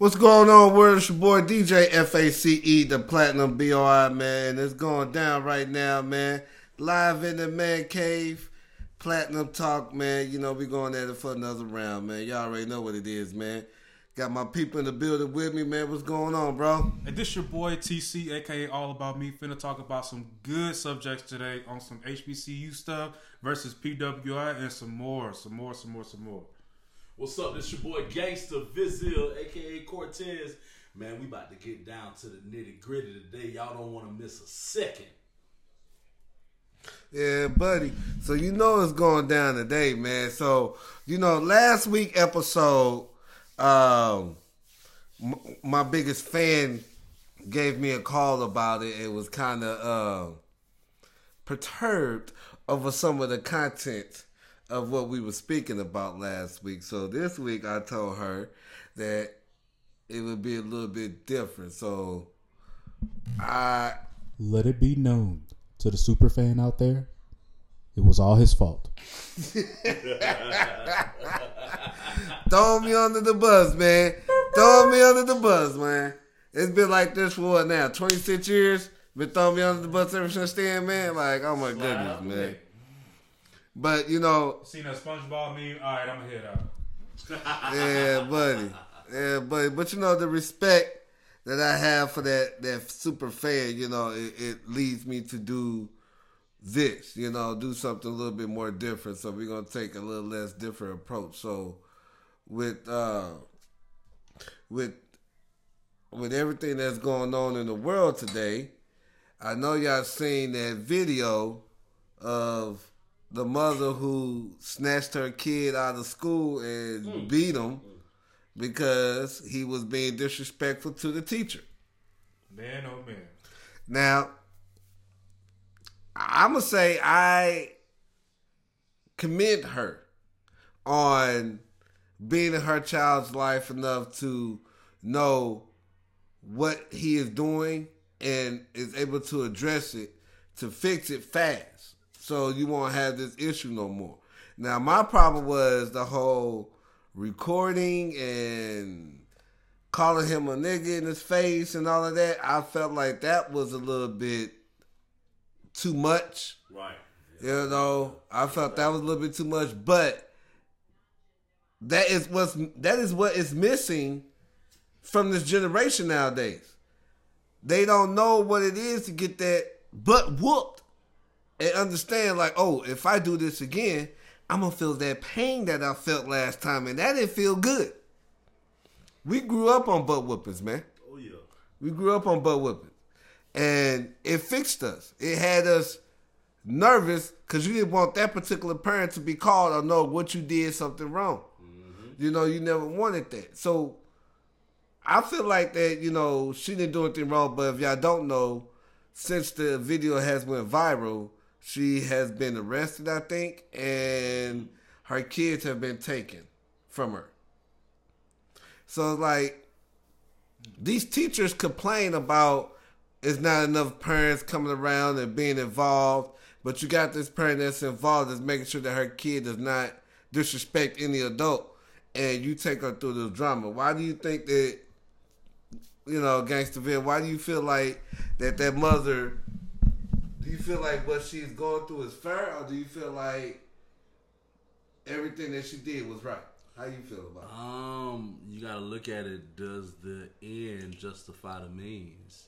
What's going on? Word it's your boy DJ FACE, the Platinum BOI, man. It's going down right now, man. Live in the man cave. Platinum Talk, man. You know, we going at it for another round, man. Y'all already know what it is, man. Got my people in the building with me, man. What's going on, bro? And this your boy TC, aka All About Me, finna talk about some good subjects today on some HBCU stuff versus PWI and some more, some more, some more, some more. What's up? This your boy Gangsta Vizil, aka Cortez. Man, we about to get down to the nitty gritty today. Y'all don't want to miss a second. Yeah, buddy. So you know it's going down today, man. So you know, last week episode, um, my biggest fan gave me a call about it. It was kind of uh, perturbed over some of the content of what we were speaking about last week. So this week I told her that it would be a little bit different. So I Let it be known to the super fan out there, it was all his fault. Throw me under the bus, man. Throw me under the bus, man. It's been like this for what now? 26 years? Been throwing me under the bus ever since then, man? Like, oh my goodness, man. But, you know, Seen that SpongeBob meme? All right, I'm gonna hit up. yeah, buddy. Yeah, buddy. But, you know, the respect that I have for that, that super fan, you know, it, it leads me to do this, you know, do something a little bit more different. So we're to take a little less different approach. So with, uh, with, with everything that's going on in the world today, I know y'all seen that video of the mother who snatched her kid out of school and hmm. beat him hmm. because he was being disrespectful to the teacher. Man, oh man. Now, I'm gonna say I commend her on being in her child's life enough to know what he is doing and is able to address it to fix it fast so you won't have this issue no more. Now, my problem was the whole recording and calling him a nigga in his face and all of that. I felt like that was a little bit too much. Right. You know, I felt that was a little bit too much, but that is what's that is what is missing from this generation nowadays. They don't know what it is to get that butt whooped and understand like, oh, if I do this again, I'm gonna feel that pain that I felt last time, and that didn't feel good. We grew up on butt whoopings, man. Oh yeah. We grew up on butt whooping. And it fixed us. It had us nervous because you didn't want that particular parent to be called or know what you did something wrong. Mm-hmm. You know, you never wanted that. So I feel like that, you know, she didn't do anything wrong, but if y'all don't know, since the video has went viral, she has been arrested, I think, and her kids have been taken from her. So like these teachers complain about it's not enough parents coming around and being involved, but you got this parent that's involved that's making sure that her kid does not disrespect any adult, and you take her through this drama. Why do you think that, you know, Gangsterville? Why do you feel like that that mother? Do you feel like what she's going through is fair, or do you feel like everything that she did was right? How you feel about it? Um, you gotta look at it. Does the end justify the means?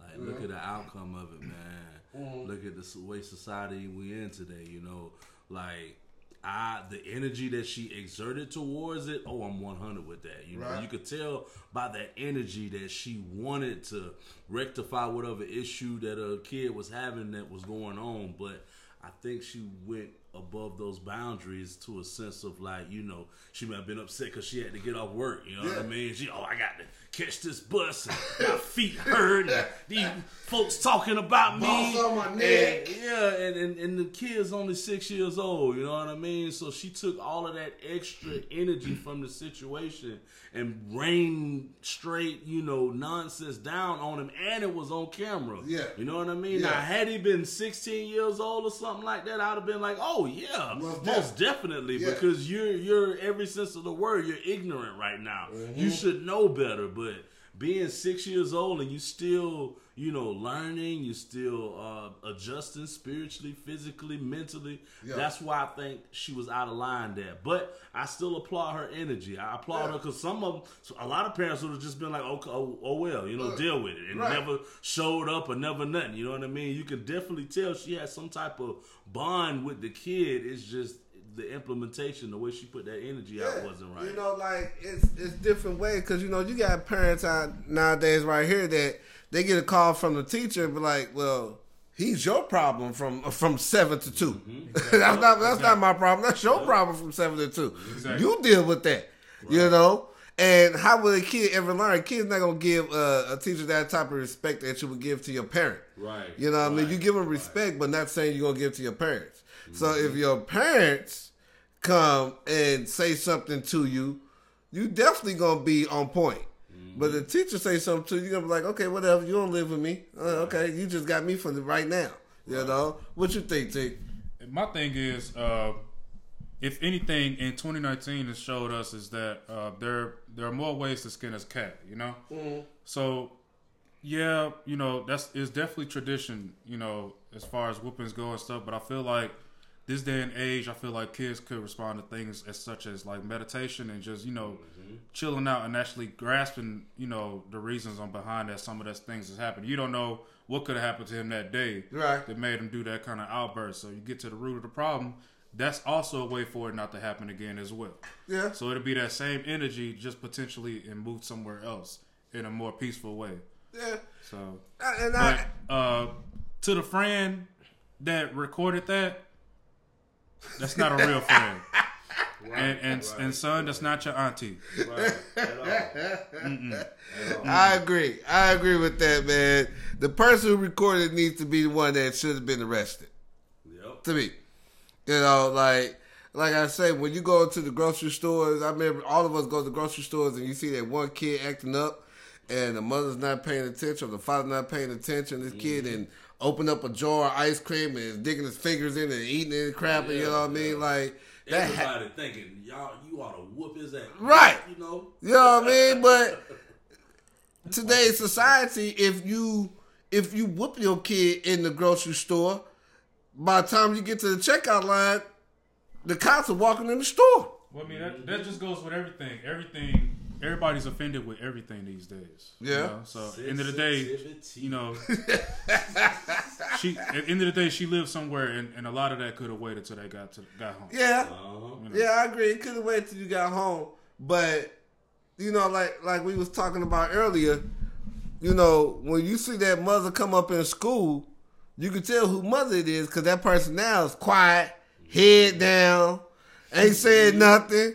Like, look at the outcome of it, man. Look at the way society we in today. You know, like I the energy that she exerted towards it. Oh, I'm 100 with that. You know, you could tell by that energy that she wanted to rectify whatever issue that a kid was having that was going on. But I think she went above those boundaries to a sense of like, you know, she might have been upset because she had to get off work. You know what I mean? She, oh, I got to catch this bus. And my feet hurt. And these folks talking about me. Boss on my And- neck. yeah, and, and, and the kid's only six years old, you know what I mean? So she took all of that extra energy from the situation and rained straight, you know, nonsense down on him, and it was on camera. Yeah. You know what I mean? Yeah. Now, had he been 16 years old or something like that, I'd have been like, oh, Oh yeah, Most most, definitely. Yeah. Because you're you're every sense of the word. You're ignorant right now. You mm-hmm. should know better. But being six years old and you still you know learning, You're still uh, adjusting spiritually, physically, mentally. Yeah. That's why I think she was out of line there. But I still applaud her energy. I applaud Yeah. her because some of a lot of parents would have just been like, okay, oh, oh well, you know, Uh, deal with it, and right. never showed up or never nothing. You know what I mean? You can definitely tell she has some type of bond with the kid. It's just the implementation, the way she put that energy out wasn't right. You know, like it's it's different way because you know you got parents out nowadays right here that they get a call from the teacher and be like, "Well, he's your problem from from seven to 2 Mm-hmm. that's not that's not my problem. That's your problem from seven to two. Exactly. You deal with that. You know." And how will a kid ever learn? A kid's not gonna give uh, a teacher that type of respect that you would give to your parent. Right. You know what I mean? You give them respect, but not saying you're gonna give to your parents. So if your parents come and say something to you, you definitely gonna be on point. But the teacher say something to you, you're gonna be like, okay, whatever. You don't live with me. Uh, okay, you just got me for the right now. You know what you think, T? My thing is, uh, if anything, in 2019, it showed us is that uh, there there are more ways to skin a cat. You know, so yeah, you know that's it's definitely tradition. You know, as far as whoopings go and stuff. But I feel like this day and age, I feel like kids could respond to things as such as like meditation and just you know chilling out and actually grasping you know the reasons on behind that some of those things has happened. You don't know what could have happened to him that day Right. that made him do that kind of outburst. So you get to the root of the problem. That's also a way for it not to happen again as well. Yeah. So it'll be that same energy, just potentially and moved somewhere else in a more peaceful way. Yeah. So, And but I, uh, to the friend that recorded that, that's not a real friend. And and and son, that's not your auntie. Right. At all. I agree. I agree with that, man. The person who recorded needs to be the one that should have been arrested. Yep. to me. You know, like like I say, when you go to the grocery stores, I remember all of us go to the grocery stores and you see that one kid acting up and the mother's not paying attention or the father's not paying attention. This kid mm-hmm. and open up a jar of ice cream and is digging his fingers in and eating it and crap. you know what I mean? Like that. Ha- Everybody thinking y'all, you ought to whoop his ass. Right. You know. you know what I mean? But today's society, if you if you whoop your kid in the grocery store, by the time you get to the checkout line, the cops are walking in the store. Well, I mean that, that just goes with everything. Everything. Everybody's offended with everything these days. you Yeah. know? So end of the day, you know, she at end of the day she lived somewhere, and, and a lot of that could have waited till they got to got home. Yeah, Uh-huh. yeah, I agree. It could have waited till you got home, but you know, like like we was talking about earlier, you know, when you see that mother come up in school, you can tell who mother it is because that person now is quiet, head down, ain't saying nothing.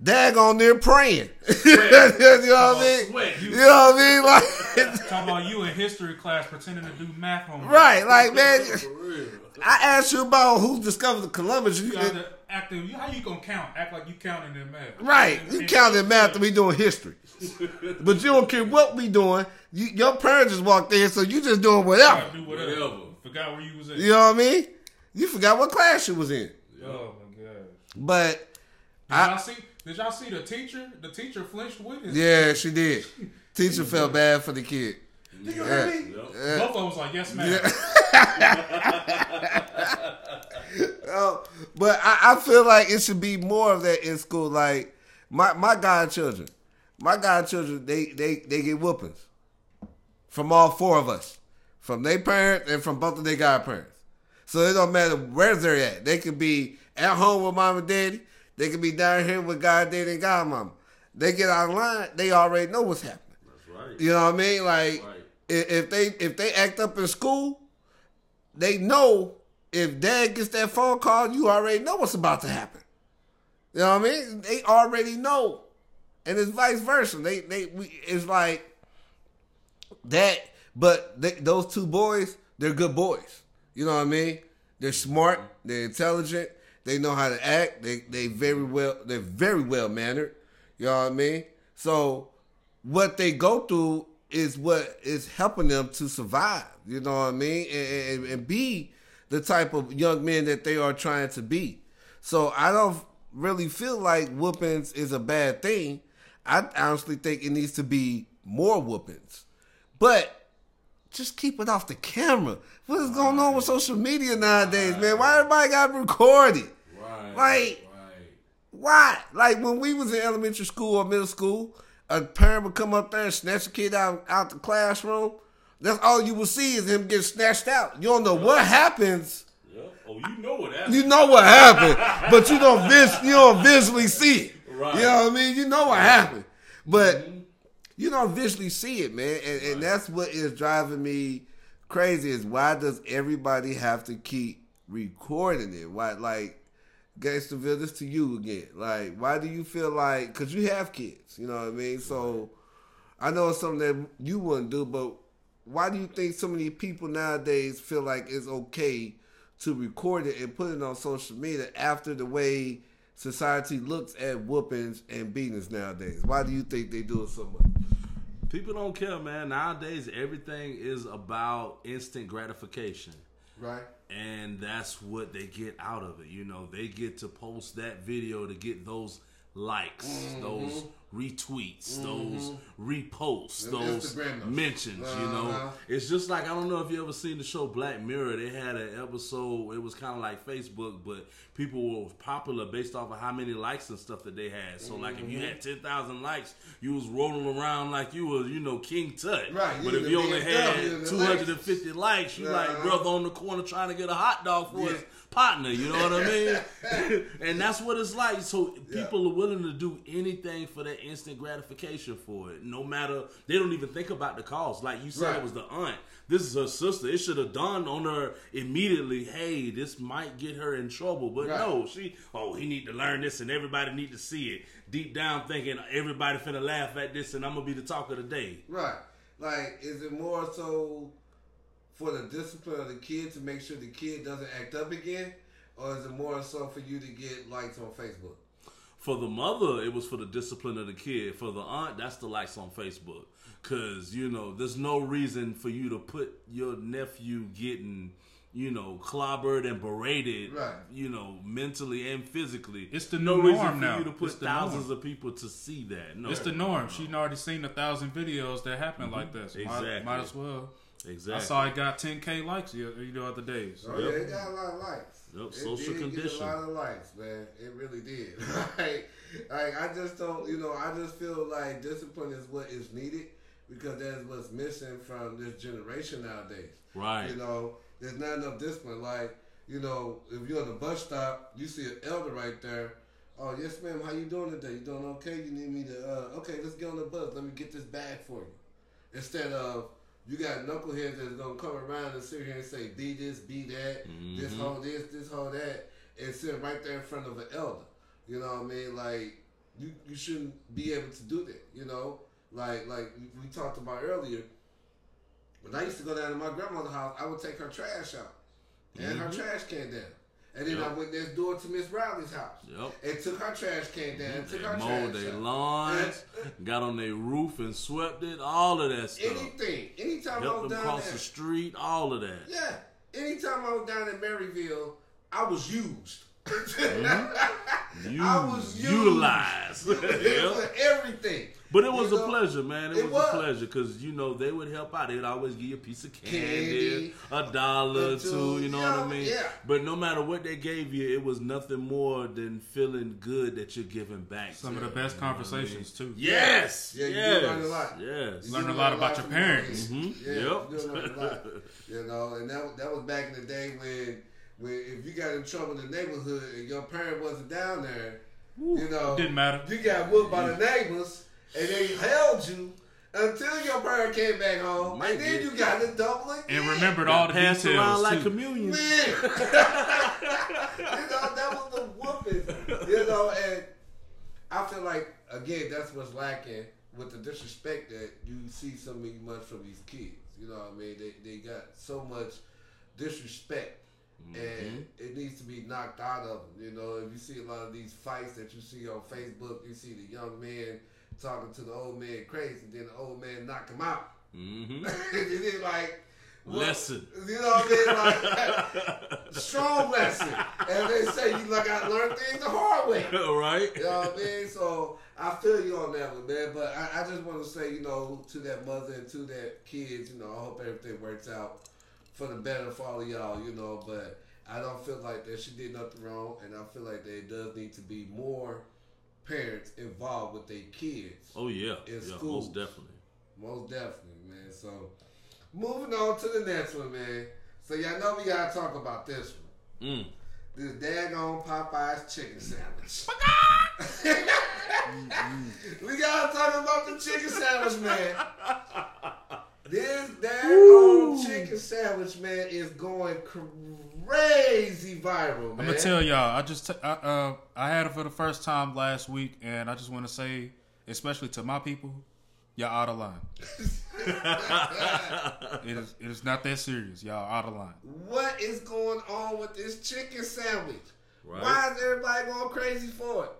Yep. Dag on there praying. you know what I mean? Sweat. You know what I mean? Like, Talk about you in history class pretending to do math homework. right? Like, man, I asked you about who discovered the Columbus. You, You got to act. How you gonna count? Act like you counting in math. Right. You counting math and we doing history. but you don't care what we doing. You, your parents just walked in, so you just doing whatever. Gotta do whatever. Whatever. Forgot where you was at. You know what I mean? You forgot what class you was in. Oh my god. But Did I- y'all see? Did y'all see the teacher? The teacher flinched with it. yeah, she did. Teacher mm-hmm. felt bad for the kid. You Yeah. heard me? Yep. Both of them was like, yes, ma'am. Oh, but I, I feel like it should be more of that in school. Like my my godchildren, my godchildren, they they they get whoopings from all four of us, from their parents and from both of their godparents. So it don't matter where they're at. They could be at home with mom and daddy. They could be down here with god daddy and godmama. They get online, they already know what's happening. That's right. You know what I mean? Like Right. if, if they if they act up in school, they know if dad gets that phone call, you already know what's about to happen. You know what I mean? They already know, and it's vice versa. They they we, it's like that, but they, those two boys, they're good boys. You know what I mean? They're smart. They're intelligent. They know how to act. They they very well. They're very well mannered. You know what I mean? So what they go through is what is helping them to survive. You know what I mean? And, and, and be the type of young men that they are trying to be. So I don't really feel like whoopings is a bad thing. I honestly think it needs to be more whoopings. But just keep it off the camera. What is going on with social media nowadays, man? Why everybody got recorded? Right. Like- right. Why? Like when we was in elementary school or middle school, a parent would come up there and snatch a kid out out the classroom. That's all you will see is him get snatched out. You don't know what happens. Yep. Oh, you know what happened. You know what happened, but you don't vis- you don't visually see it. Right. You know what I mean? You know what happened, but mm-hmm. you don't visually see it, man. And, and that's what is driving me crazy. Is why does everybody have to keep recording it? Why, like, Gangsterville, this to you again. Like, why do you feel like? Because you have kids, you know what I mean. So I know it's something that you wouldn't do, but why do you think so many people nowadays feel like it's okay to record it and put it on social media after the way society looks at whoopings and beatings nowadays? Why do you think they do it so much? People don't care, man. Nowadays, everything is about instant gratification. Right. And that's what they get out of it. You know, they get to post that video to get those likes, Mm-hmm. those retweets, those reposts, those mentions. You know, Uh-huh. it's just like I don't know if you ever seen the show Black Mirror. They had an episode. It was kind of like Facebook, but people were popular based off of how many likes and stuff that they had. So, like, if you had ten thousand likes, you was rolling around like you was, you know, King Tut. Right, But if you only had two hundred and fifty likes, you like Uh-huh. brother on the corner trying to get a hot dog for Yeah. his partner. You know what I mean? and that's what it's like. So people are willing to do anything for that instant gratification for it. No matter they don't even think about the cost. Like you said, Right. it was the aunt. This is her sister. It should have dawned on her immediately. Hey, this might get her in trouble. But Right. no, she. Oh, he need to learn this, and everybody need to see it. Deep down, thinking everybody finna laugh at this, and I'm gonna be the talk of the day. Right. Like, is it more so for the discipline of the kid to make sure the kid doesn't act up again? Or is it more so for you to get likes on Facebook? For the mother, it was for the discipline of the kid. For the aunt, that's the likes on Facebook. Cause you know, there's no reason for you to put your nephew getting, you know, clobbered and berated, Right. you know, mentally and physically. It's the no new reason norm for now. you to put the thousands norm. of people to see that. No, It's the norm. She'd already seen a thousand videos that happen mm-hmm. like this. Might, Exactly. might as well. exactly. I saw it got 10k likes the you know other days. Oh, Yep. yeah, it got a lot of likes. Yep, It social did condition. Get a lot of likes, man. It really did. like, like, I just don't, you know, I just feel like discipline is what is needed because that's what's missing from this generation nowadays. Right. You know, there's not enough discipline. Like, you know, if you're on the bus stop, you see an elder right there. Oh, yes, ma'am. How you doing today? You doing okay? You need me to? Uh, okay, let's get on the bus. Let me get this bag for you. Instead of you got knuckleheads that's gonna come around and sit here and say, "Be this, be that, this Mm-hmm. hold this, this whole that," and sit right there in front of an elder. You know what I mean? Like you, you shouldn't be able to do that. You know, like like we- talked about earlier. When I used to go down to my grandmother's house, I would take her trash out and her trash can down. And then I Mm-hmm. Went next door to Miss Riley's house Yep. and took her trash can down, took They her mowed their lawns, got on their roof and swept it, all of that stuff. Anything. Anytime I Helped was them down cross there. the street, all of that. Yeah. Anytime I was down in Maryville, I was used. You I was used. utilized. For everything. But it was You a know? pleasure, man. It, It was, was. a pleasure because you know they would help out. They would always give you a piece of candy, Candy. a dollar or A two. two. You know Yeah, what I mean? yeah. But no matter what they gave you, it was nothing more than feeling good that you're giving back. Some to of the them, best you know what I mean? conversations too. Yes. Yeah, you yes. learn a lot. Yes. You Learn do a lot about your parents. kids. Mhm. Yeah, Yep. you a lot. You know, and that that was back in the day when when if you got in trouble in the neighborhood and your parent wasn't down there, you know, Didn't matter. You got whooped by the neighbors, and they held you until your parent came back home, Might and then you got the double again. And remembered all the Passed details around like too. communion. Man, you know that was the whooping. You know, and I feel like again that's what's lacking with the disrespect that you see so many much from these kids. You know what I mean? They they got so much disrespect. And it needs to be knocked out of them. You know, if you see a lot of these fights that you see on Facebook, you see the young man talking to the old man crazy, and then the old man knock him out. hmm and then like, Lesson. You know what I mean? Like strong lesson. And they say you like I learned things the hard way. right? You know what I mean? So I feel you on that one, man. But I, I just want to say, you know, to that mother and to that kids, you know, I hope everything works out for the better for all of y'all, you know. But I don't feel like that she did nothing wrong, and I feel like there does need to be more parents involved with their kids. Oh yeah, In yeah, school. most definitely. Most definitely, man. So moving on to the next one, man. So y'all know we gotta talk about this one. Mm. This daggone Popeyes chicken sandwich. we gotta talk about the chicken sandwich, man. This daggone chicken sandwich, man, is going crazy viral, man. I'm gonna tell y'all. I just t- I, uh, I had it for the first time last week, and I just want to say, especially to my people, y'all out of line. it is it is not that serious. Y'all out of line. What is going on with this chicken sandwich? Right. Why is everybody going crazy for it?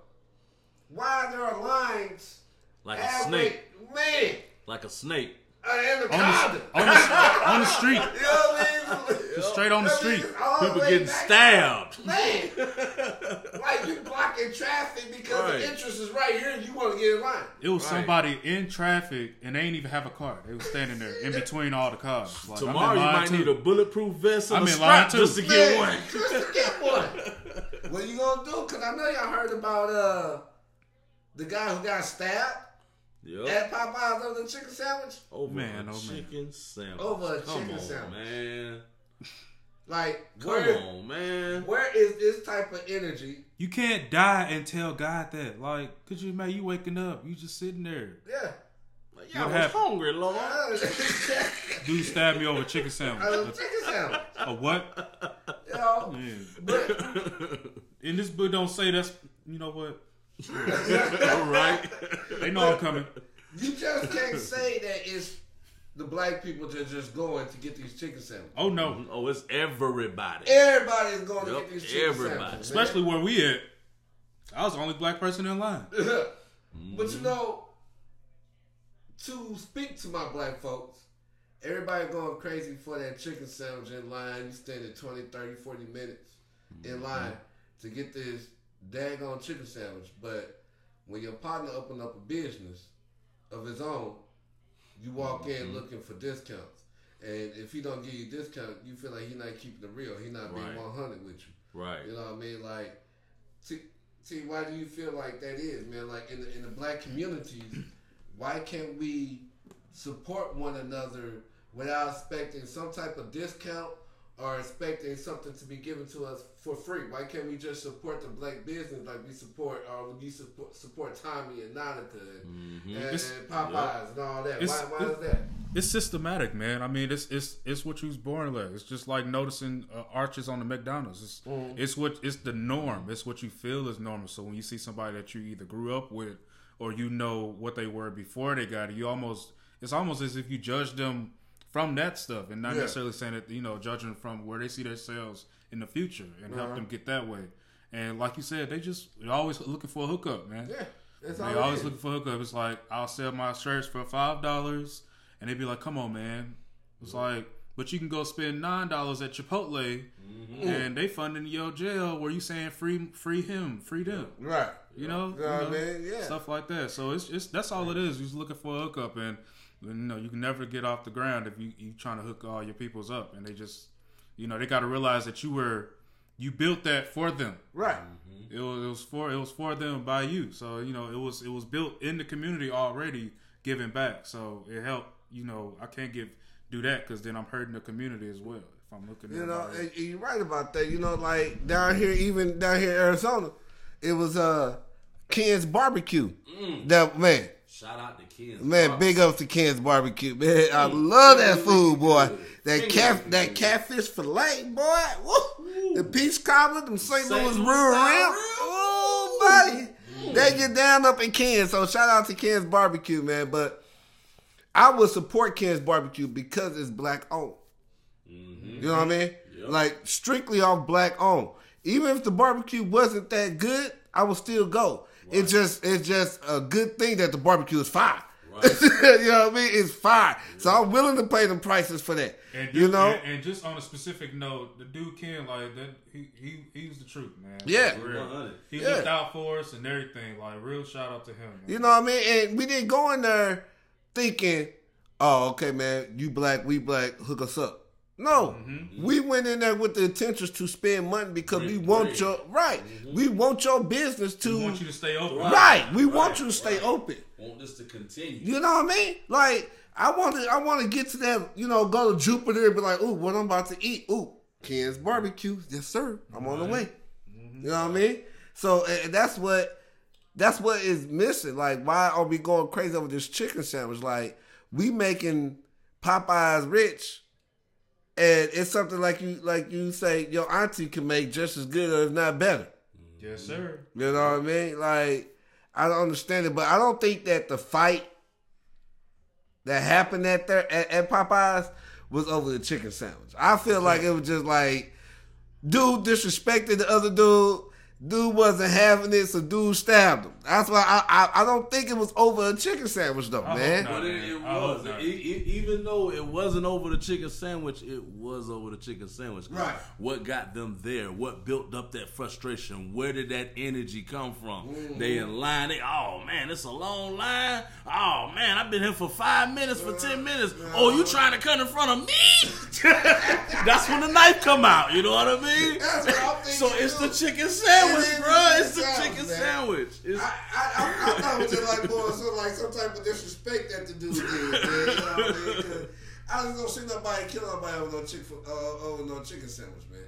Why are there are lines? Like a snake, Man, like a snake. An anaconda. On the, on the, on the street, You know what I mean? Just straight on the street. People getting stabbed. Man, like you blocking traffic because Right. the entrance is right here and you want to get in line. it was Right. somebody in traffic, and they ain't even have a car. They was standing there in between all the cars. Like, I'm in Tomorrow you might too. need a bulletproof vest and I'm a in line strap too. just to get Man, one. Just to get one. what are you gonna do? Cause I know y'all heard about uh the guy who got stabbed Yep. at Popeyes over the chicken sandwich. Over Man, a oh, man. chicken sandwich. Over a Come chicken on, sandwich. man. Like Come where on, man. where is this type of energy? You can't die and tell God that. Like, could you man, you waking up, you just sitting there. Yeah. Like, y'all What was happened? hungry, Lord. Dude stabbed me over a chicken was a chicken sandwich. A what? You know? Man. But In this book, don't say that's. You know what? All right. They know I'm coming. you just can't say that it's the black people that are just going to get these chicken sandwiches. Oh no, Oh, it's everybody. Everybody is going to get these chicken everybody. sandwiches. especially where we at. I was the only black person in line. man. but you know, to speak to my black folks, everybody going crazy for that chicken sandwich in line. You standing 20, 30, 40 minutes in mm-hmm. line to get this daggone chicken sandwich. But when your partner open up a business of his own, you walk in mm-hmm. looking for discounts. And if he don't give you discount, you feel like he not keeping it real. He not being Right. 100 with you. Right. You know what I mean? Like, see, see, why do you feel like that is, man? Like in the in the black communities, why can't we support one another without expecting some type of discount or expecting something to be given to us for free? Why can't we just support the black business like we support or we support support Tommy and Nautica and, mm-hmm. and, It's- and Popeyes and all that? Why, It's- why is that? It's systematic, man. I mean, it's it's it's what you was born with. It's just like noticing uh, arches on the McDonald's. It's mm-hmm. it's what it's the norm. It's what you feel is normal. So when you see somebody that you either grew up with or you know what they were before they got it, you almost it's almost as if you judge them from that stuff and not Yeah. necessarily saying that you know judging from where they see their themselves in the future and help Uh-huh. them get that way. And like you said, they just they're always looking for a hookup, man. Yeah, that's They always is. looking for a hookup. It's like I'll sell my shirts for five dollars, and they'd be like, "Come on, man." It's like, but you can go spend nine dollars at Chipotle, and they funding your jail where you saying free, free him, free them. right. You know, You know what I mean? Yeah. stuff like that. So it's it's that's all it is. You're just looking for a hookup, and you know you can never get off the ground if you you trying to hook all your peoples up, and they just, you know, they got to realize that you were you built that for them. Right. It was, it was for it was for them by you. So you know it was it was built in the community already, giving back. So it helped. You know I can't give do that because then I'm hurting the community as well. If I'm looking, You at know, my- and you're right about that. You know, like down here, even down here in Arizona, it was uh Ken's barbecue. That man, Shout out to kids. man, big up to Ken's barbecue, man. I love that food, boy. That cat, that catfish fillet, boy. Woo. The peach cobbler, them St. Louis real style. Oh, buddy, mm. they get down up in Ken's. So shout out to Ken's barbecue, man. But I would support Ken's barbecue because it's black owned. Mm-hmm. You know what I mean? Like strictly off black owned. Even if the barbecue wasn't that good, I would still go. It's just it's just a good thing that the barbecue is fire. you know what I mean? It's fire. So I'm willing to pay the prices for that. And you dude- know? and, and just on a specific note, the dude Ken, like that, he he he's the truth, man. Yeah. For real. 100. He Yeah. looked out for us and everything. Like real shout out to him. Man. You know what I mean? And we didn't go in there thinking, oh, okay, man, you black, we black, hook us up. No, Mm-hmm. we went in there with the intentions to spend money because we want bread. your right. We want your business to we want you to stay open. right. We want you to stay right. open. Want this to continue. You know what I mean? Like I want to, I want to get to that. You know, go to Jupiter and be like, ooh, what I'm about to eat. Ooh, Ken's barbecue. Yes, sir. I'm on the way. You know what I mean? So and that's what that's what is missing. Like, why are we going crazy over this chicken sandwich? Like, we making Popeyes rich, and it's something like you like you say your auntie can make just as good or if not better. Yes, sir. You know what I mean? Like, I don't understand it, but I don't think that the fight that happened at there at, at Popeyes was over the chicken sandwich. I feel like it was just like dude disrespected the other dude. Dude wasn't having it, so dude stabbed him. That's why I I, I don't think it was over a chicken sandwich though, I man. not. But it, it was. It, it, even though it wasn't over the chicken sandwich, it was over the chicken sandwich. Right. What got them there? What built up that frustration? Where did that energy come from? They in line. They, oh man, it's a long line. Oh man, I've been here for five minutes, for ten minutes. Oh, you trying to cut in front of me? That's when the knife come out. You know what I mean? That's what I'm So it's the chicken sandwich, Is bro. It's the chicken sandwich, sandwich. I, I, I, I thought it was just like more some like some type of disrespect that the dude did. Man, you know what I mean? 'Cause I just don't see nobody kill nobody over no chick uh, over no chicken sandwich, man.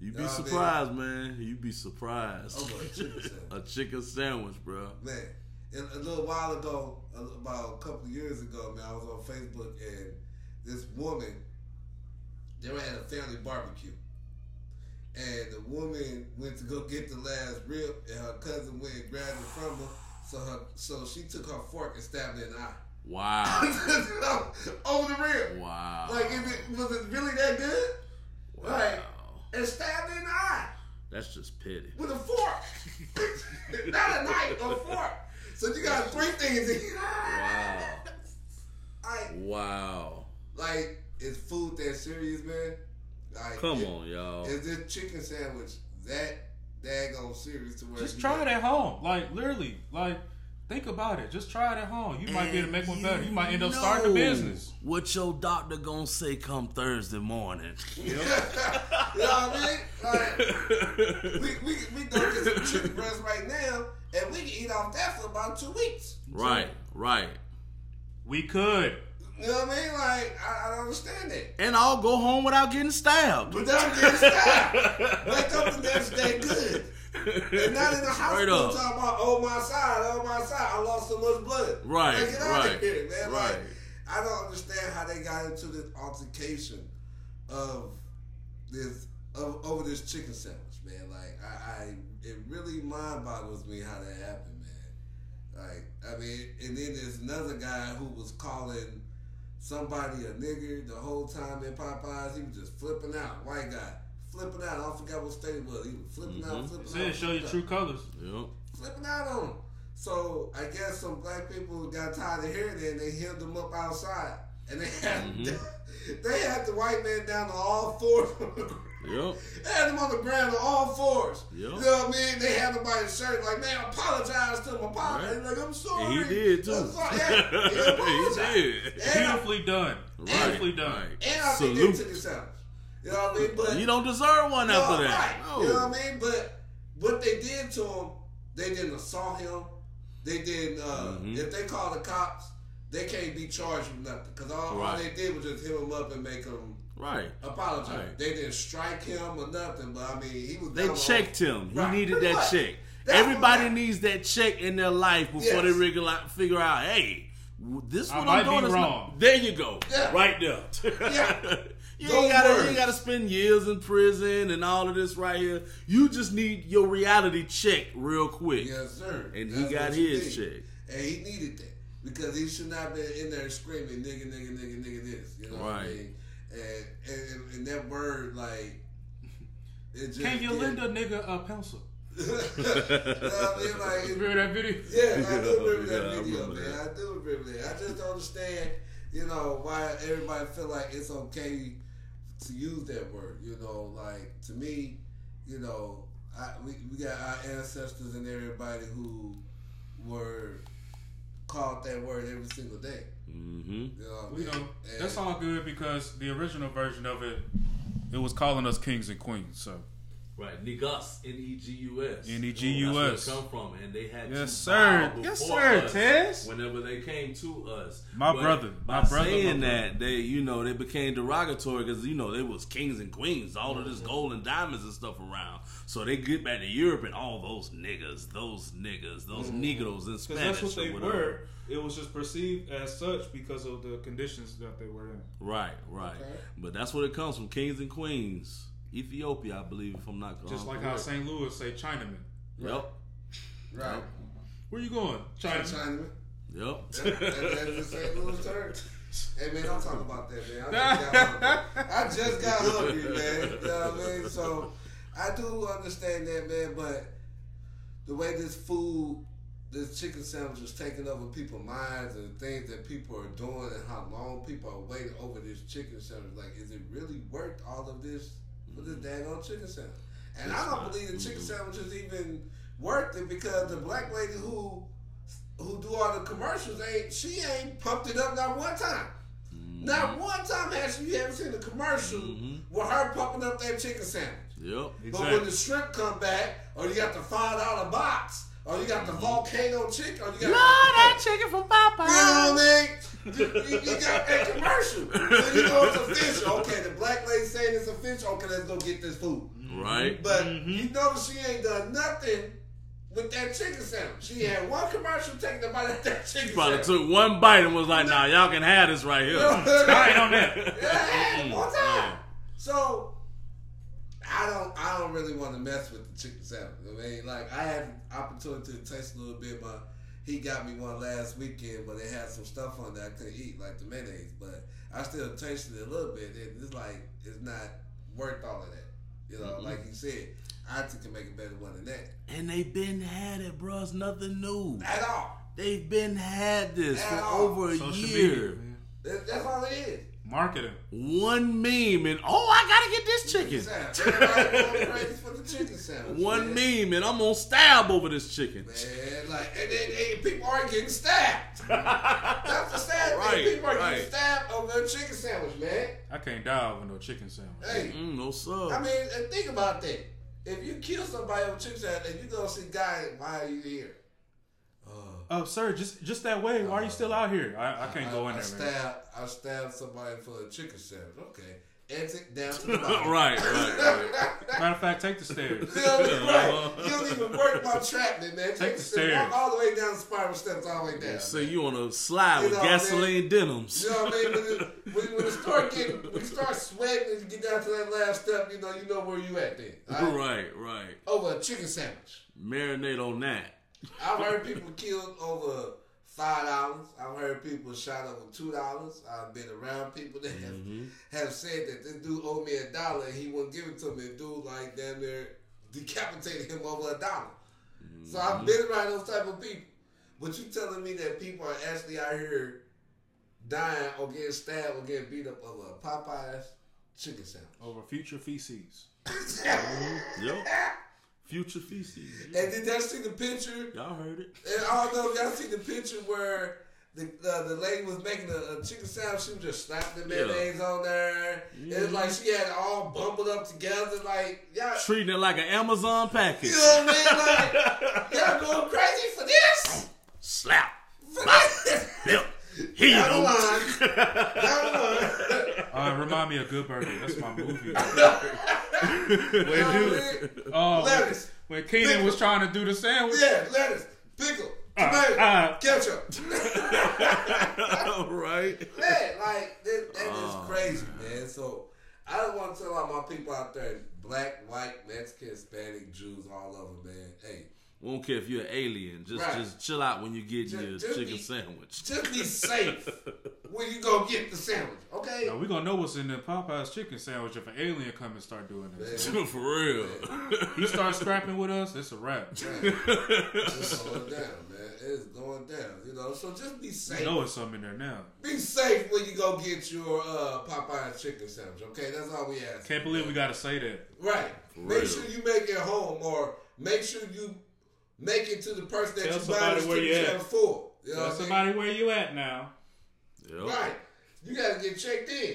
You'd be surprised, man. You'd be surprised. Over a chicken sandwich. a chicken sandwich, bro. Man, and a little while ago, about a couple of years ago, man, I was on Facebook and this woman, they were at a family barbecue. And the woman went to go get the last rib, and her cousin went and grabbed it from her. So her, so she took her fork and stabbed her in the eye. Wow. Over the rib. Wow. Like, is it, was it really that good? wow. Like, and stabbed in the eye That's just pity. with a fork. Not a knife, a fork. So you got three things in. Wow. Like, Wow. like, is food that serious, man? Like, Come is- on, y'all. Is this chicken sandwich that daggone serious to where Just try got- it at home. Like literally, like think about it. Just try it at home. You might be able to make one better. You might end up starting a business. What your doctor gonna say come Thursday morning? You know what I mean? Like, we, we, we go get some chicken breast right now, and we can eat off that for about two weeks. right, right. We could. You know what I mean? Like, I, I don't understand that. And I'll go home without getting stabbed. Without getting stabbed. Wake up the next day good. And not in the hospital up. talking about, oh my side, oh my side, I lost so much blood. Right, Like, get out right, of here, man. right. Like, I don't understand how they got into this altercation of this of, over this chicken sandwich, man. Like, I, I it really mind boggles me how that happened, man. Like, I mean, and then there's another guy who was calling somebody a nigger the whole time in Popeyes. He was just flipping out. White guy. Flipping out. I forgot what state it was. He was flipping out, flipping Say out. it, show your true colors. Yep. flipping out on him. So I guess some black people got tired of hearing it and they held them up outside. And they had Mm-hmm. they had the white man down on all fours. Yep. they had him on the ground on all fours. Yep. You know what I mean? They had him by his shirt like, man, apologize to him. Apologize. Right. Like, I'm sorry. And he did too. Sorry. Yeah, he, he did. And I, Beautifully done. Beautifully done. Right. and I think they Salute. took it sandwich. You know what I mean? But You don't deserve one after no, that. Right. No. You know what I mean? But what they did to him, they didn't assault him. They didn't. Uh, Mhm. If they call the cops, they can't be charged with nothing because all, all Right. they did was just hit him up and make him Right. apologize. Right. They didn't strike him or nothing. But I mean, he was. They down on- checked him. He Right. needed Pretty that much. check. That's Everybody what- needs that check in their life before Yes. they figure out, figure out, hey, this I what I'm doing is wrong. not. There you go. Yeah. Right there. Yeah. you Those ain't gotta you ain't gotta spend years in prison and all of this right here. You just need your reality check real quick. Yes, sir. And he got his need. check. and he needed that because he should not been in there screaming nigga, nigga, nigga, nigga this. You know what I Right. mean? And, and and that word like it just Can you get- lend a nigga a pencil? you know what I mean? Like, Remember that video? yeah, I do remember Yeah, that I video, remember man. that. I do remember that. I just don't understand, you know, why everybody feel like it's okay to use that word. You know, like to me, you know, I, we we got our ancestors and everybody who were called that word every single day. Mm-hmm. You know, I We mean? know that's all good because the original version of it, it was calling us kings and queens. So Right, Negus, N E G U S. N-E-G-U-S. That's where it come from, and they had Yes, to sir. bow Yes, sir, Tess. Whenever they came to us, My But brother, By my brother, saying my brother. that, they you know they became derogatory because you know they was kings and queens, all of this gold and diamonds and stuff around. So they get back to Europe and all those niggas, those niggas, those negroes in Spanish that's what they or whatever. were. It was just perceived as such because of the conditions that they were in. Right, right. Okay. But that's what it comes from, kings and queens. Ethiopia, I believe, if I'm not Just like how correct. St. Louis say Chinaman. Yep, right. Where you going? China. Chinaman. yep. That- That's the St. Louis turn. Hey man, don't talk about that, man. I just got hungry. I just got hungry, man. You know what I mean? So I do understand that, man. But the way this food, this chicken sandwich is taking over people's minds and the things that people are doing and how long people are waiting over this chicken sandwich, like, is it really worth all of this for this mm-hmm. daggone chicken sandwich? And I don't believe the chicken mm-hmm. sandwich is even worth it because the black lady who who do all the commercials ain't she ain't pumped it up not one time. Mm-hmm. Not one time has she you haven't seen a commercial with her pumping up that chicken sandwich. Yep. But when the shrimp come back, or you got the five dollar box, or you got the volcano chicken, or oh, you got that chicken from Popeye. you know what I mean? You, you- you got that commercial. So you know it's official. Okay, the black lady saying it's official. Okay, let's go get this food. Right. But mm-hmm. you notice she ain't done nothing with that chicken sandwich. She had one commercial taking a bite of that chicken Probably sandwich. took one bite and was like, "Nah, y'all can have this right here." I ain't on that. Yeah, one time. So I don't I don't really want to mess with the chicken sandwich. I mean, like I had the opportunity to taste a little bit. but he got me one last weekend, but it had some stuff on that I couldn't eat, like the mayonnaise. But I still tasted it a little bit. It, it's like it's not worth all of that. You know, like you said, I think can make a better one than that. And they've been had it, bro. It's nothing new. At all. They've been had this for all. over a Social year. media, man. That, that's all it is. Marketing. One meme and oh, I gotta get this chicken. Chicken sandwich. Everybody going crazy for the chicken sandwich. One man. meme and I'm gonna stab over this chicken. Man, like, and then and people are getting stabbed. That's the sad Right, thing. People are right. getting stabbed over a chicken sandwich, man. I can't die over no chicken sandwich. Hey, Mm, no sub. I mean, and think about that. If you kill somebody over chicken sandwich, and you gonna see guy, why are you here? Uh, Oh, sir, just just that way. Why are you still out here? I, I can't go in I there, man. stabbed, I stabbed somebody for a chicken sandwich. Okay, exit down to the bottom. right, right, right. Matter of fact, take the stairs. You know I mean? Right. You don't even work my trapment, man. Take the stairs. Walk all the way down the spiral steps, all the way down. So you on a slide You with know, gasoline denims. You know what I mean? When it, when, when it start getting, when you start sweating and you get down to that last step, you know, you know where you at then. all right? Right, right. Over a chicken sandwich. Marinate on that. I've heard people killed over five dollars. I've heard people shot over two dollars. I've been around people that have, mm-hmm. have said that this dude owed me a dollar and he wouldn't give it to me. The dude like damn near decapitated him over a dollar. So I've mm-hmm. been around those type of people. But you telling me that people are actually out here dying or getting stabbed or getting beat up over a Popeyes chicken sandwich. Over future feces. Mm-hmm. Yep. Future feces. And did y'all see the picture? Y'all heard it. And I don't know if y'all see the picture where the uh, the lady was making a, a chicken sandwich. She was just slapping the Yeah. mayonnaise on there. It's like she had it all bumbled up together. Like y'all, Treating it like an Amazon package. you know what I mean? Like y'all going crazy for this? Slap. For this? Yep. Here you Down the go. line. Down the line. Uh, remind me of Good Burger. That's my movie. You know what I mean? Oh, Lettuce. when Kenan was trying to do the sandwich. Yeah, lettuce, pickle, tomato, uh. ketchup. right. Man, like that, that is crazy, man. So I just want to tell all my people out there, black, white, Mexican, Hispanic, Jews, all of them, man. Hey, Won't care if you're an alien. Just Right. just chill out when you get Just- your just chicken be- sandwich. just be safe when you go get the sandwich, Okay. Now we gonna know what's in the Popeyes chicken sandwich if an alien come and start doing this. For real. he start scrapping with us, it's a wrap. it's going down, man. It's going down. You know, so just be You safe. know it's something in there now. Be safe when you go get your uh, Popeyes chicken sandwich. Okay, that's all we ask. Can't believe we gotta say that. Right. For make real. sure you make it home, or make sure you make it to the person that Tell you buy somebody the where you at. sandwich for. You know Tell what I mean? somebody where you at now. Yep. Right. You gotta get checked in.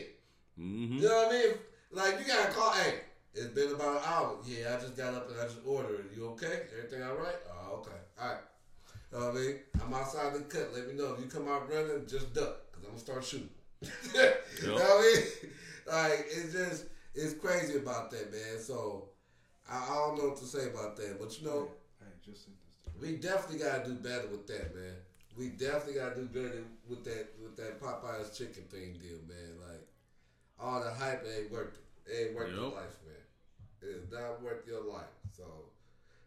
Mm-hmm. You know what I mean? Like you gotta call. Hey, it's been about an hour. Yeah, I just got up and I just ordered. You okay? Everything all right? Oh, okay. All right. You know what I mean? I'm outside the cut. Let me know if you come out running. Just duck, cause I'm gonna start shooting. You know what I mean? Like it's just it's crazy about that, man. So I, I don't know what to say about that, but you know. Hey, just send this to We definitely gotta do better with that, man. We definitely gotta do better with that with that Popeyes chicken thing deal, man. Like all the hype it ain't worth it. It ain't worth your life, man. It is not worth your life. So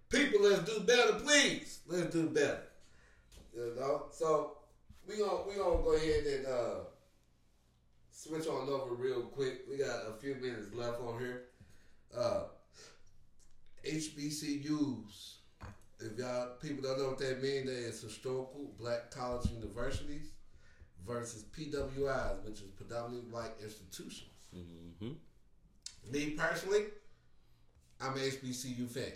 people, let's do better, please. Let's do better. You know. So we gonna we gonna go ahead and uh, switch on over real quick. We got a few minutes left on here. Uh, HBCUs. If y'all people don't know what that means, that is historical black college universities versus PWIs, which is predominantly white institutions. Mm-hmm. Me personally, I'm an HBCU fan.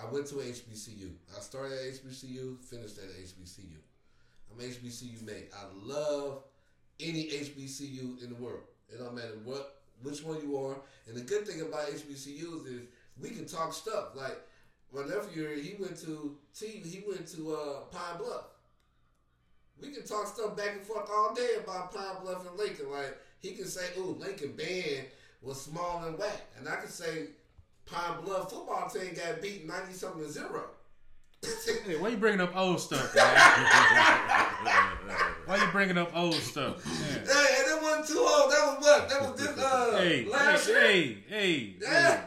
I went to HBCU. I started at HBCU, finished at HBCU. I'm HBCU mate. I love any HBCU in the world. It don't matter what which one you are. And the good thing about HBCUs is we can talk stuff. Like my nephew, he went to T. He went to uh, Pine Bluff. We can talk stuff back and forth all day about Pine Bluff and Lincoln. Like he can say, "Ooh, Lincoln band was small and whack," and I can say, "Pine Bluff football team got beat ninety something to zero. Hey, why you bringing up old stuff, man? why you bringing up old stuff? Man. Hey, and it wasn't too old. That was what? That was this uh Hey, last hey, year. hey, hey, Yeah.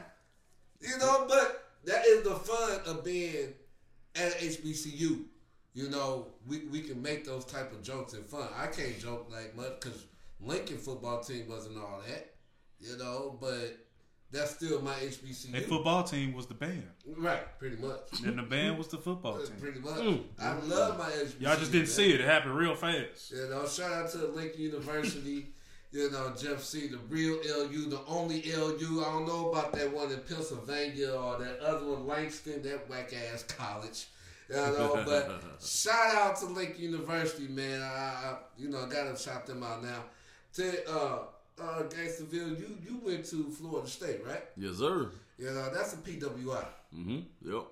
You know, but that is the fun of being at HBCU. You know, we, we can make those type of jokes and fun. I can't joke like much because Lincoln football team wasn't all that. You know, but that's still my HBCU. Their football team was the band, Right, pretty much. and the band was the football team. Pretty much. Mm. I love my HBCU. Y'all just didn't see it; it happened real fast. You know, shout out to Lincoln University. You know, Jeff C, the real LU, the only LU. I don't know about that one in Pennsylvania or that other one, Langston, that whack ass college. You know, but shout out to Lake University, man. I, I you know, I gotta shout them out now. To uh, uh, Gainstaville, you you went to Florida State, right? Yes, sir. You know, that's a PWI. Mm-hmm. Yep.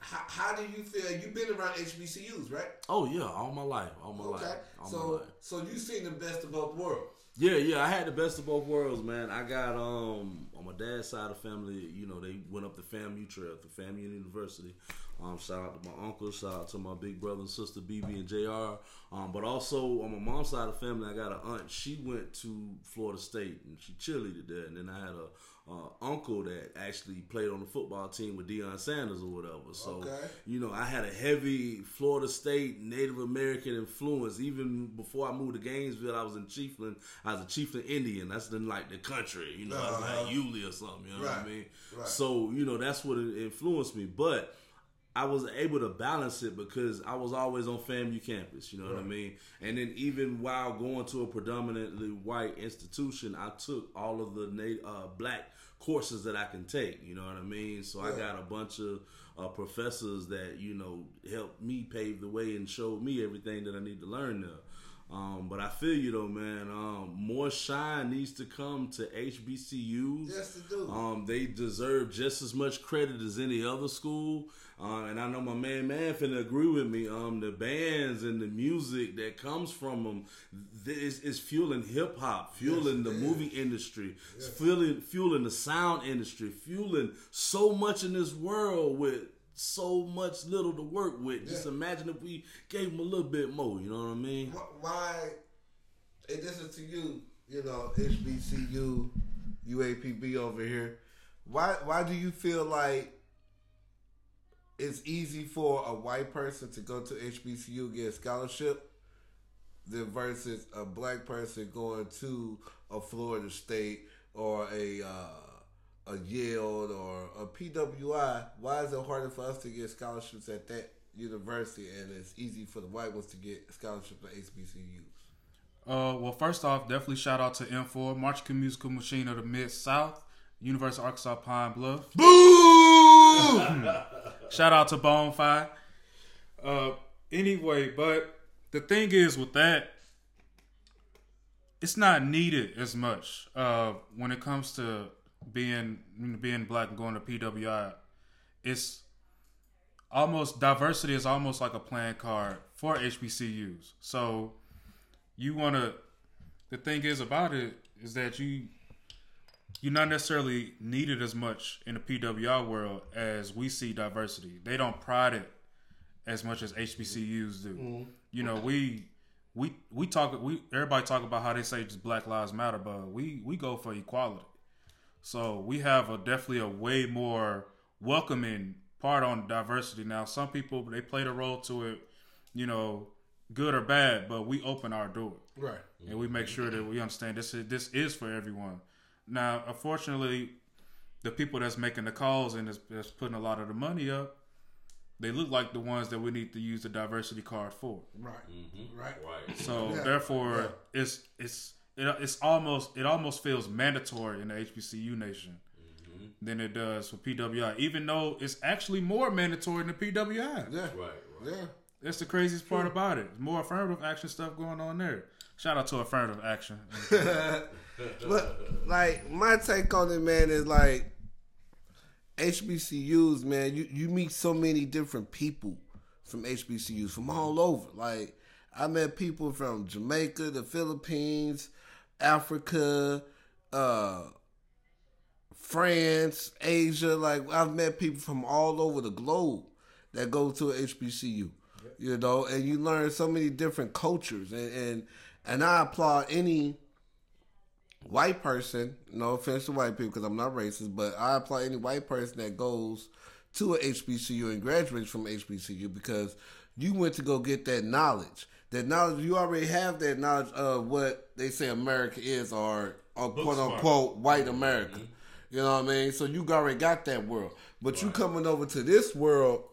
How, how do you feel? You've been around HBCUs, right? Oh yeah, all my life, all my Okay. life, all my So life. so you've seen the best of both worlds. Yeah, yeah, I had the best of both worlds, man. I got um on my dad's side of family, you know, they went up the FAMU trail the FAMU University. Um, shout out to my uncle, shout out to my big brother and sister BB and JR. Um, but also on my mom's side of the family, I got an aunt. She went to Florida State and she cheerleaded there. And then I had a uh, uncle that actually played on the football team with Deion Sanders or whatever. So Okay. you know, I had a heavy Florida State Native American influence. Even before I moved to Gainesville, I was in Chiefland. I was a Chiefland Indian. That's the like the country, you know, Uh-huh. like Yulee or something. You know what I mean? right. So you know, that's what it influenced me. But I was able to balance it because I was always on FAMU campus. You know what I mean? And then even while going to a predominantly white institution, I took all of the uh, black courses that I can take. You know what I mean? So I got a bunch of uh, professors that you know helped me pave the way and showed me everything that I need to learn there. Um, but I feel you though, man. Um, more shine needs to come to HBCUs. Yes, they do. Um, they deserve just as much credit as any other school. Uh, and I know my man Man finna agree with me. Um, the bands and the music that comes from them is, is fueling hip hop, fueling the it is. movie industry, it's fueling fueling the sound industry, fueling so much in this world with so much little to work with. Just imagine if we gave them a little bit more. You know what I mean? Why? And this is to you, you know, HBCU, UAPB over here. Why? Why do you feel like it's easy for a white person to go to HBCU get a scholarship, than versus a black person going to a Florida State or a uh, a Yale or a PWI. Why is it harder for us to get scholarships at that university, and it's easy for the white ones to get scholarships at HBCUs? Uh, well, first off, definitely shout out to M4, Marching Musical Machine of the Mid South, University of Arkansas Pine Bluff. Boo! Shout out to Bonefire. Uh, anyway, but the thing is with that, it's not needed as much uh, when it comes to being being black and going to PWI. It's almost diversity is almost like a playing card for HBCUs. So you want to. The thing is about it is that you you're not necessarily needed as much in the PWI world as we see diversity. They don't pride it as much as HBCUs do. Mm-hmm. You know, we we we talk we everybody talk about how they say just Black Lives Matter, but we we go for equality. So we have a definitely a way more welcoming part on diversity. Now, some people they played a role to it, you know, good or bad, but we open our door right. and we make sure that we understand this is this is for everyone. Now, unfortunately, the people that's making the calls and that's, that's putting a lot of the money up, they look like the ones that we need to use the diversity card for. Right. Mm-hmm. Right. Right. So Yeah. therefore, it's it's it, it's almost it almost feels mandatory in the HBCU nation mm-hmm. than it does for PWI, even though it's actually more mandatory than the PWI. Yeah. Right. Right. Yeah. That's the craziest part about it. More affirmative action stuff going on there. Shout out to affirmative action. But like my take on it, man, is like HBCUs, man. You you meet so many different people from HBCUs from all over. Like I met people from Jamaica, the Philippines, Africa, uh, France, Asia. Like I've met people from all over the globe that go to HBCU. You know, and you learn so many different cultures, and and, and I applaud any white person, no offense to white people because I'm not racist, but I applaud any white person that goes to a HBCU and graduates from HBCU because you went to go get that knowledge. That knowledge, you already have that knowledge of what they say America is or, or quote smart. unquote white America. You know what I mean? So you already got that world. But you coming over to this world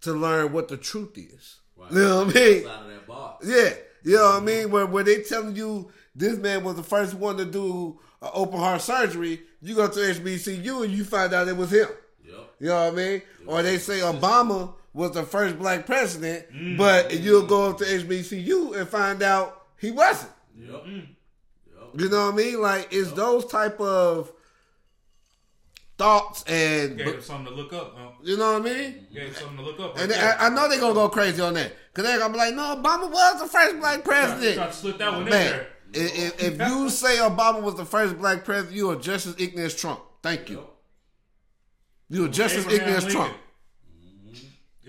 to learn what the truth is. Right. You know what I mean? Out of that box. Yeah, you know what I mean. Where where they telling you this man was the first one to do uh, open heart surgery, you go to HBCU and you find out it was him. Yep. You know what I mean? Or they say Obama was the first black president, mm. but you'll go up to HBCU and find out he wasn't. Yep. Mm. Yep. You know what I mean? Like it's those type of thoughts and Gave him something to look up. Huh? you know what I mean? Gave him something to look up. And right I, there. I know they're gonna go crazy on that because they're gonna be like, "No, Obama was the first black president." Try to slip that one in Man, there. if, if you say Obama was the first black president, you are just as ignorant as Trump. Thank you. You are just as Abraham ignorant as Trump.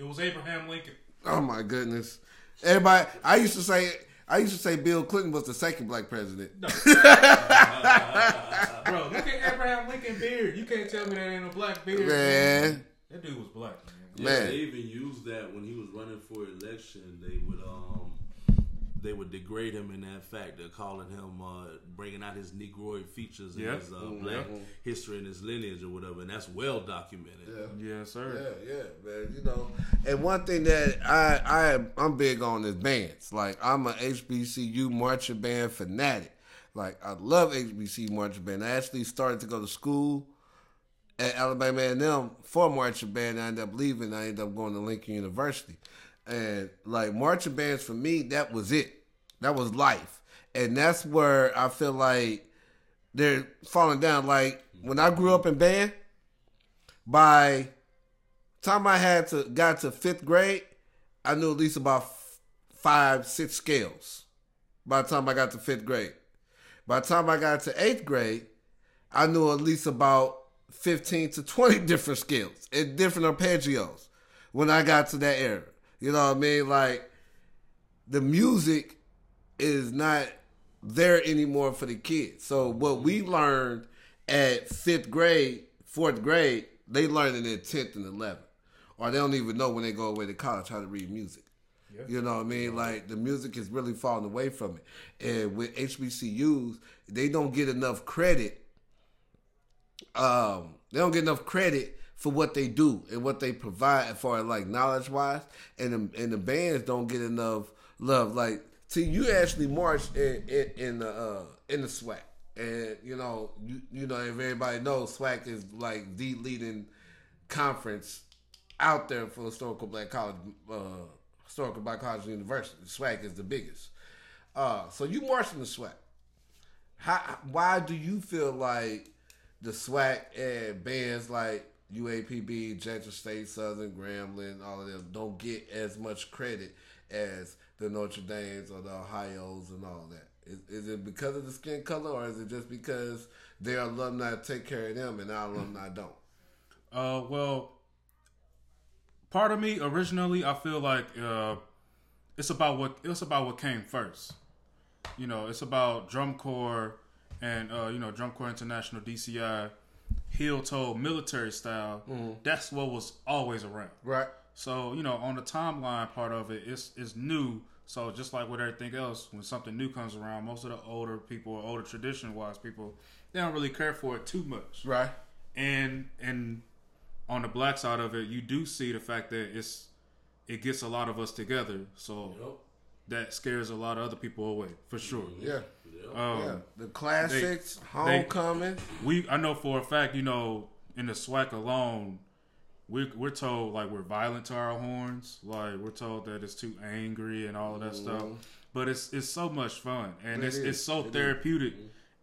Lincoln. It was Abraham Lincoln. Oh my goodness. Everybody, I used to say, I used to say Bill Clinton was the second black president. Bro, look at Abraham Lincoln beard. You can't tell me that ain't a black beard. Man, That dude was black, man. Yeah, Man. they even used that when he was running for election. They would um, they would degrade him in that fact of calling him uh, bringing out his negroid features and Yeah. his uh, black history and his lineage or whatever, and that's well documented. Yeah, sir. Yeah, yeah, man. You know, and one thing that I I I'm big on is bands. Like I'm a HBCU marching band fanatic. Like I love HBCU marching band. I actually started to go to school at Alabama A&M for marching band. I ended up leaving. I ended up going to Lincoln University, and like marching bands for me, that was it. That was life, and that's where I feel like they're falling down. Like when I grew up in band, by time I had to got to fifth grade, I knew at least about five, six scales. By the time I got to fifth grade, by the time I got to eighth grade, I knew at least about fifteen to twenty different scales and different arpeggios. When I got to that era, you know what I mean? Like the music is not there anymore for the kids. So what we learned at fifth grade, fourth grade, they learn it in tenth and eleventh, or they don't even know when they go away to college how to read music. Yeah. You know what I mean? Like the music is really falling away from it. And with HBCUs, they don't get enough credit. Um, they don't get enough credit for what they do and what they provide as far as like knowledge wise, and the, and the bands don't get enough love. Like, see, you actually march in in, in the uh, in the SWAC, and you know, you you know, if everybody knows, SWAC is like the leading conference out there for historical black college, uh, historical black college university. SWAC is the biggest. Uh, so you march in the SWAC. How? Why do you feel like the SWAC and bands like UAPB, Georgia State, Southern, Grambling, all of them don't get as much credit as the Notre Dames or the Ohio's and all that? Is, is it because of the skin color, or is it just because their alumni take care of them and our alumni don't? Uh, well, part of me originally, I feel like uh, it's about what it's about what came first. You know, it's about drum corps and uh, you know drum corps international DCI, heel toe military style. Mm-hmm. That's what was always around. Right. So you know, on the timeline part of it, it's it's new. So just like with everything else, when something new comes around, most of the older people, or older tradition wise people, they don't really care for it too much Right. and and on the black side of it, you do see the fact that it's it gets a lot of us together. So that scares a lot of other people away for sure. Yeah. Um, yeah. The classics, homecoming. We I know for a fact, you know, in the SWAC alone, we're we're told like we're violent to our horns, like we're told that it's too angry and all of that stuff. But it's it's so much fun and It it's is. it's so therapeutic.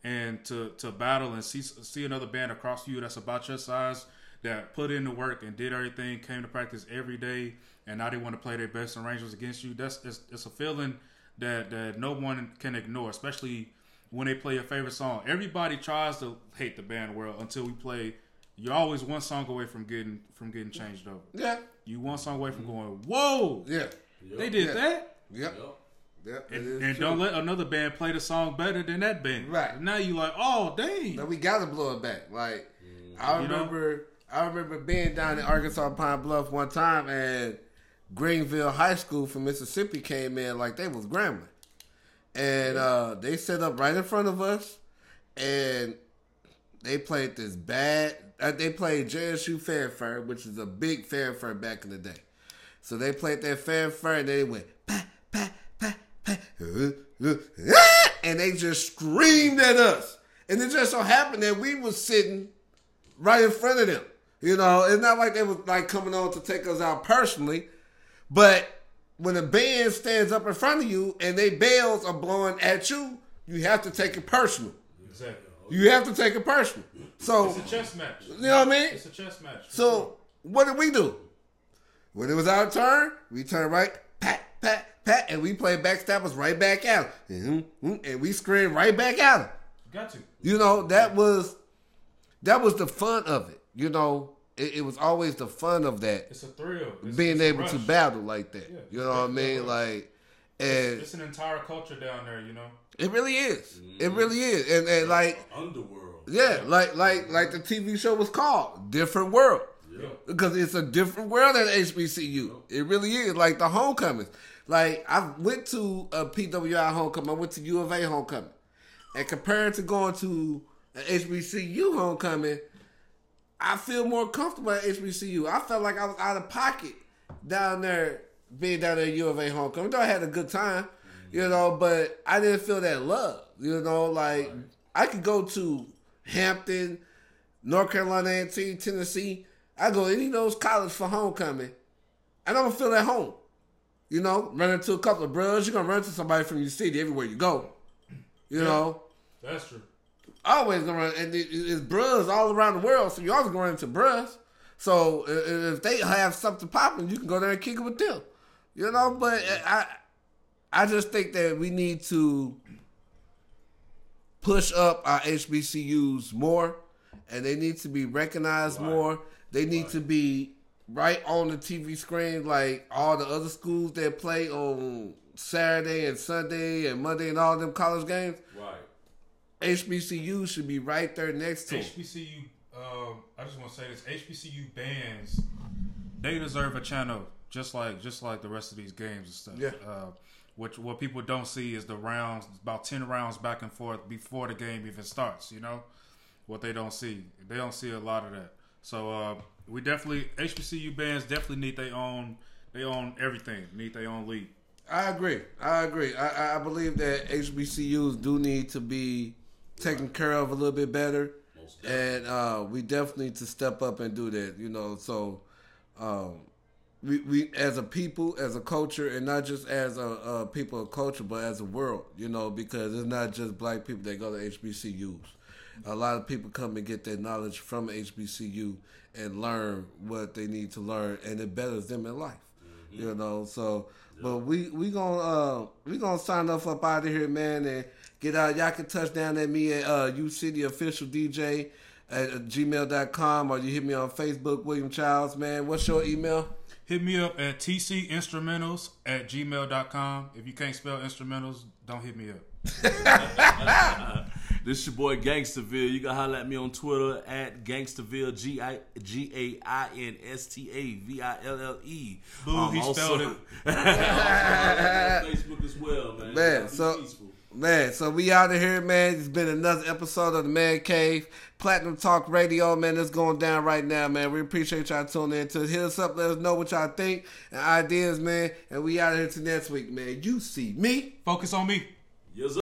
And to to battle and see see another band across you that's about your size that put in the work and did everything, came to practice every day, and now they want to play their best arrangements against you. That's it's, it's a feeling that that no one can ignore, especially when they play your favorite song. Everybody tries to hate the band world until we play. You're always one song away from getting from getting changed over. Yeah. You one song away from going, whoa, Yeah. they did Yeah. that. Yep. Yep. it And, is and don't let another band play the song better than that band. Right. Now you like, oh dang. But we gotta blow it back. Like mm. I You know? remember, I remember being down in Arkansas Pine Bluff one time, and Greenville High School from Mississippi came in like they was Grambling, and uh, they set up right in front of us, and they played this bad. Uh, they played JSU Fanfare, which is a big fanfare back in the day. So they played that fanfare, and they went pa pa pa pa, ah! and they just screamed at us. And it just so happened that we was sitting right in front of them. You know, it's not like they was like coming on to take us out personally, but when a band stands up in front of you and they bells are blowing at you, you have to take it personal. Exactly. You have to take it personal. So It's a chess match. you know what I mean? It's a chess match. So what did we do? When it was our turn, we turned right, pat, pat, pat, and we played backstabbers right back at them, hmm, hmm, and we screamed right back at them. got to. You know that was that was the fun of it. You know, it, it was always the fun of that It's a thrill. It's, being it's able to battle like that. Yeah. You know what I mean? Like, and It's an entire culture down there, you know. it really is. It mm-hmm. really is. And, and like, Underworld. yeah, like like like the TV show was called Different World. Yeah. Because it's a different world at HBCU. It really is. Like the homecomings. Like I went to uh, a PWI homecoming. I went to U of A homecoming. And compared to going to an HBCU homecoming, I feel more comfortable at HBCU. I felt like I was out of pocket down there, being down there at U of A homecoming. Though I had a good time, you mm-hmm. know, but I didn't feel that love. You know, like I could go to Hampton, North Carolina A&T, Tennessee. I go to any of those colleges for homecoming, and I'm gonna feel at home. You know, run into a couple of bros. You're gonna run into somebody from your city everywhere you go. You know, That's true. Always gonna run, and it's bros all around the world. So you always gonna run into bros. So if they have something popping, you can go there and kick it with them. You know, but I, I just think that we need to push up our HBCUs more, and they need to be recognized more. They need to be right on the TV screen like all the other schools that play on Saturday and Sunday and Monday and all them college games. HBCU should be right there next to HBCU. Um, I just want to say this: HBCU bands, they deserve a channel just like just like the rest of these games and stuff. Yeah. Uh, what what people don't see is the rounds, about ten rounds back and forth before the game even starts. You know, what they don't see, they don't see a lot of that. So uh, we definitely HBCU bands definitely need their own, they own everything, need their own league. I agree. I agree. I- I believe that HBCUs do need to be taken care of a little bit better, and uh, we definitely need to step up and do that. You know, so um, we we as a people, as a culture, and not just as a, a people of culture, but as a world. You know, because it's not just black people that go to HBCUs. A lot of people come and get their knowledge from HBCU and learn what they need to learn, and it betters them in life. You know, so but we we gonna uh we gonna sign up up out of here, man, and get out. Y'all can touch down at me at uh U City Official DJ at uh, gmail.com or you hit me on Facebook, William Childs, man. What's your email? Hit me up at tcinstrumentals at gmail.com. If you can't spell instrumentals, don't hit me up. This your boy Gainstaville. You can holler at me on Twitter at Gainstaville G I G A I N S T A V I L L E. Boo, he spelled it. Facebook as well, man. Man, so- peaceful. Man, so we out of here, man. It's been another episode of the Man Cave Platinum Talk Radio, man. It's going down right now, man. We appreciate y'all tuning in. To hit us up, let us know what y'all think and ideas, man. And we out of here till next week, man. You see me. Focus on me. Yes,